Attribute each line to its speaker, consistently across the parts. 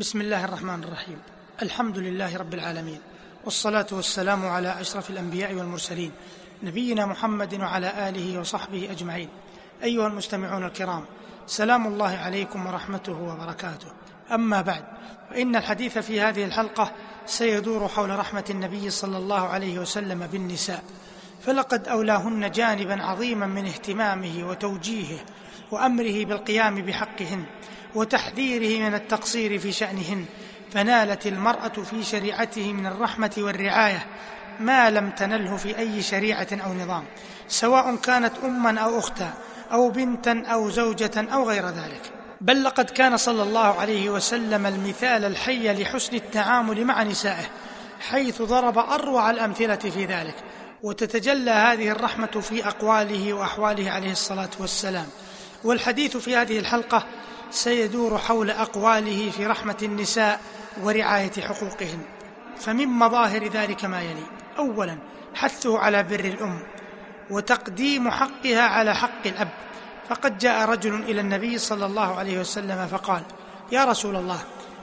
Speaker 1: بسم الله الرحمن الرحيم الحمد لله رب العالمين والصلاه والسلام على اشرف الانبياء والمرسلين نبينا محمد وعلى اله وصحبه اجمعين ايها المستمعون الكرام سلام الله عليكم ورحمته وبركاته اما بعد فان الحديث في هذه الحلقة سيدور حول رحمه النبي صلى الله عليه وسلم بالنساء فلقد اولاهن جانبا عظيما من اهتمامه وتوجيهه وأمره بالقيام بحقهن وتحذيره من التقصير في شأنهن فنالت المرأة في شريعته من الرحمة والرعاية ما لم تنله في أي شريعة أو نظام سواء كانت اما أو اختا أو بنتا أو زوجة أو غير ذلك. بل لقد كان صلى الله عليه وسلم المثال الحي لحسن التعامل مع نسائه حيث ضرب أروع الأمثلة في ذلك وتتجلى هذه الرحمة في أقواله وأحواله عليه الصلاة والسلام. والحديث في هذه الحلقة سيدور حول أقواله في رحمة النساء ورعاية حقوقهن. فمن مظاهر ذلك ما يلي. اولا حثه على بر الأم وتقديم حقها على حق الأب. فقد جاء رجل إلى النبي صلى الله عليه وسلم فقال يا رسول الله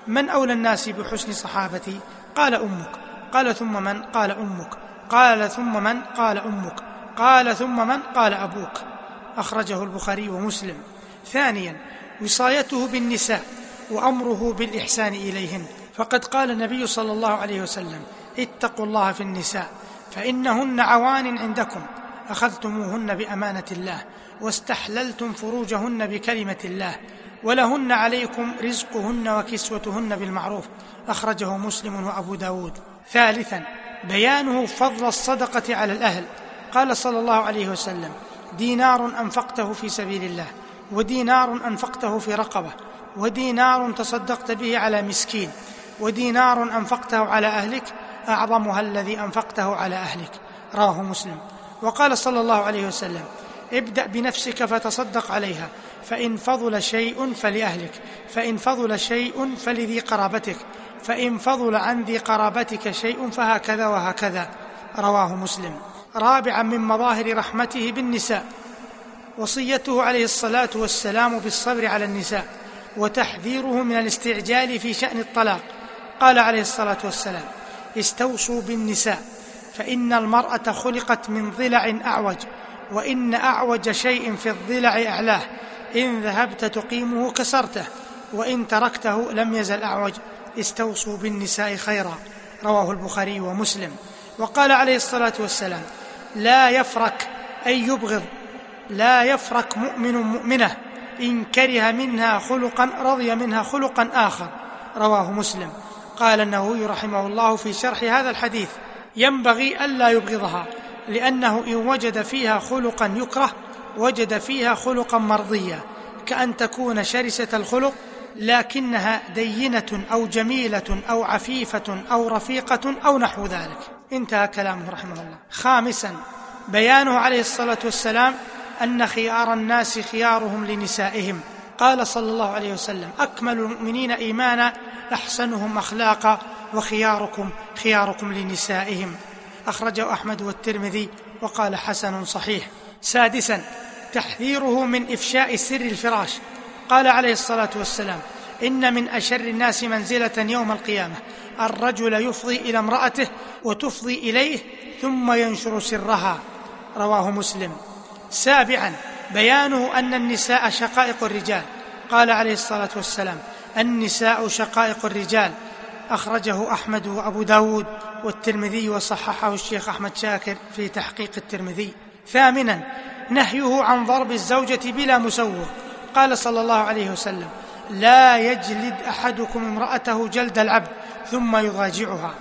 Speaker 1: من أولى الناس بحسن صحابتي؟ قال أمك. قال ثم من؟ قال أمك. قال ثم من؟ قال أمك. قال ثم من؟ قال أبوك. أخرجه البخاري ومسلم. ثانيا وصايته بالنساء وأمره بالإحسان إليهن. فقد قال النبي صلى الله عليه وسلم اتقوا الله في النساء فإنهن عوان عندكم. أخذتموهن بأمانة الله واستحللتم فروجهن بكلمة الله ولهن عليكم رزقهن وكسوتهن بالمعروف. أخرجه مسلم وأبو داود. ثالثا بيانه فضل الصدقة على الأهل. قال صلى الله عليه وسلم دينار أنفقته في سبيل الله ودينار أنفقته في رقبة ودينار تصدقت به على مسكين ودينار أنفقته على أهلك أعظمها الذي أنفقته على أهلك. رواه مسلم. وقال صلى الله عليه وسلم ابدأ بنفسك فتصدق عليها فإن فضل شيء فلأهلك فإن فضل شيء فلذي قرابتك فإن فضل عن ذي قرابتك شيء فهكذا وهكذا. رواه مسلم. رابعا من مظاهر رحمته بالنساء وصيته عليه الصلاة والسلام بالصبر على النساء وتحذيره من الاستعجال في شأن الطلاق. قال عليه الصلاة والسلام استوصوا بالنساء فإن المرأة خلقت من ضلع أعوج وإن أعوج شيء في الضلع أعلاه إن ذهبت تقيمه كسرته وإن تركته لم يزل أعوج. استوصوا بالنساء خيرا. رواه البخاري ومسلم. وقال عليه الصلاة والسلام لا يفرك أي يبغض لا يفرك مؤمن مؤمنة إن كره منها خلقا رضي منها خلقا آخر. رواه مسلم. قال النووي رحمه الله في شرح هذا الحديث ينبغي ألا يبغضها لأنه إن وجد فيها خلقا يكره وجد فيها خلقا مرضيا كأن تكون شرسة الخلق لكنها دينة أو جميلة أو عفيفة أو رفيقة أو نحو ذلك. انتهى كلامه رحمه الله. خامسا بيانه عليه الصلاة والسلام أن خيار الناس خيارهم لنسائهم. قال صلى الله عليه وسلم أكمل المؤمنين إيمانا أحسنهم أخلاقا وخياركم خياركم لنسائهم. أخرجه أحمد والترمذي وقال حسن صحيح. سادسا تحذيره من إفشاء سر الفراش. قال عليه الصلاة والسلام إن من أشر الناس منزلة يوم القيامة الرجل يفضي إلى امرأته وتفضي إليه ثم ينشر سرها. رواه مسلم. سابعا بيانه أن النساء شقائق الرجال. قال عليه الصلاة والسلام النساء شقائق الرجال. أخرجه أحمد وأبو داود والترمذي وصححه الشيخ أحمد شاكر في تحقيق الترمذي. ثامنا نهيه عن ضرب الزوجة بلا مسوغ. قال صلى الله عليه وسلم لا يجلد أحدكم امرأته جلد العبد ثم يضاجعها.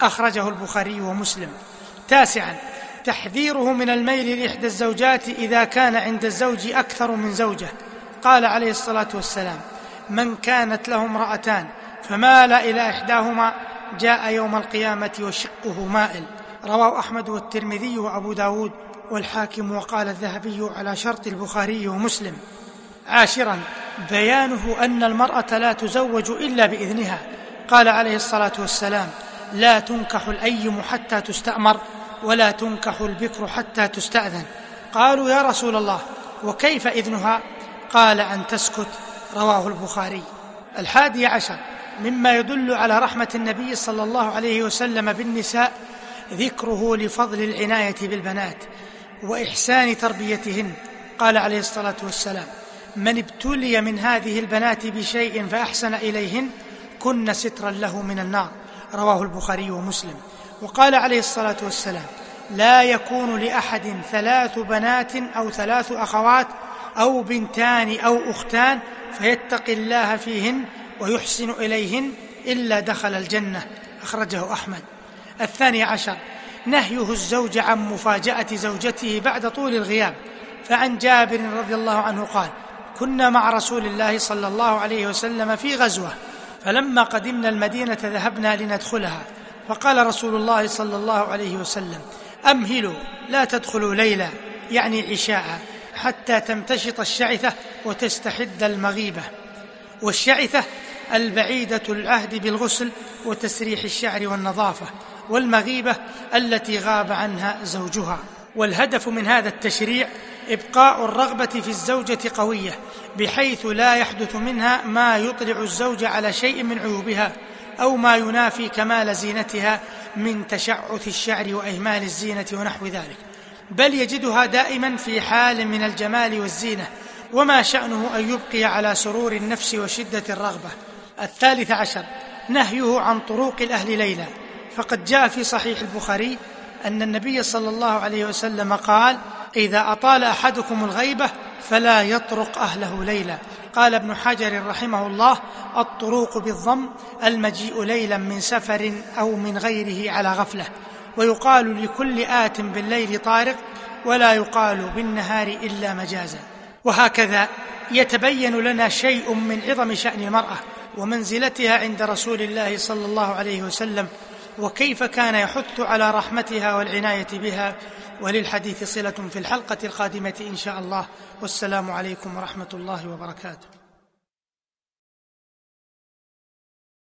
Speaker 1: أخرجه البخاري ومسلم. تاسعا تحذيره من الميل لإحدى الزوجات إذا كان عند الزوج أكثر من زوجة. قال عليه الصلاة والسلام من كانت له امرأتان فمال إلى إحداهما جاء يوم القيامة وشقه مائل. رواه أحمد والترمذي وأبو داود والحاكم وقال الذهبي على شرط البخاري ومسلم. عاشرا بيانه أن المرأة لا تزوج إلا بإذنها. قال عليه الصلاة والسلام لا تنكح الايم حتى تستأمر ولا تنكح البكر حتى تستأذن. قالوا يا رسول الله وكيف إذنها؟ قال أن تسكت. رواه البخاري. الحادي عشر مما يدل على رحمة النبي صلى الله عليه وسلم بالنساء ذكره لفضل العناية بالبنات وإحسان تربيتهن. قال عليه الصلاة والسلام من ابتلي من هذه البنات بشيء فأحسن إليهن كن سترا له من النار. رواه البخاري ومسلم. وقال عليه الصلاة والسلام لا يكون لأحد ثلاث بنات أو ثلاث أخوات أو بنتان أو أختان فيتقي الله فيهن ويحسن إليهن إلا دخل الجنة. أخرجه أحمد. الثاني عشر نهيه الزوج عن مفاجأة زوجته بعد طول الغياب. فعن جابر رضي الله عنه قال كنا مع رسول الله صلى الله عليه وسلم في غزوة فلما قدمنا المدينة ذهبنا لندخلها. فقال رسول الله صلى الله عليه وسلم أمهلوا لا تدخلوا ليلا يعني عشاء حتى تمتشط الشعثة وتستحد المغيبة. والشعثة البعيدة العهد بالغسل وتسريح الشعر والنظافة والمغيبة التي غاب عنها زوجها. والهدف من هذا التشريع إبقاء الرغبة في الزوجة قوية بحيث لا يحدث منها ما يطلع الزوج على شيء من عيوبها أو ما ينافي كمال زينتها من تشعث الشعر وإهمال الزينة ونحو ذلك. بل يجدها دائما في حال من الجمال والزينة وما شأنه أن يبقي على سرور النفس وشدة الرغبة. الثالث عشر نهيه عن طروق الأهل ليلا. فقد جاء في صحيح البخاري أن النبي صلى الله عليه وسلم قال إذا أطال أحدكم الغيبة فلا يطرق أهله ليلا. قال ابن حجر رحمه الله الطروق بالضم المجيء ليلا من سفر أو من غيره على غفلة. ويقال لكل آت بالليل طارق ولا يقال بالنهار إلا مجازا. وهكذا يتبين لنا شيء من عظم شأن المرأة ومنزلتها عند رسول الله صلى الله عليه وسلم وكيف كان يحث على رحمتها والعناية بها وللحديث صلة في الحلقة القادمة إن شاء الله. والسلام عليكم ورحمة الله وبركاته.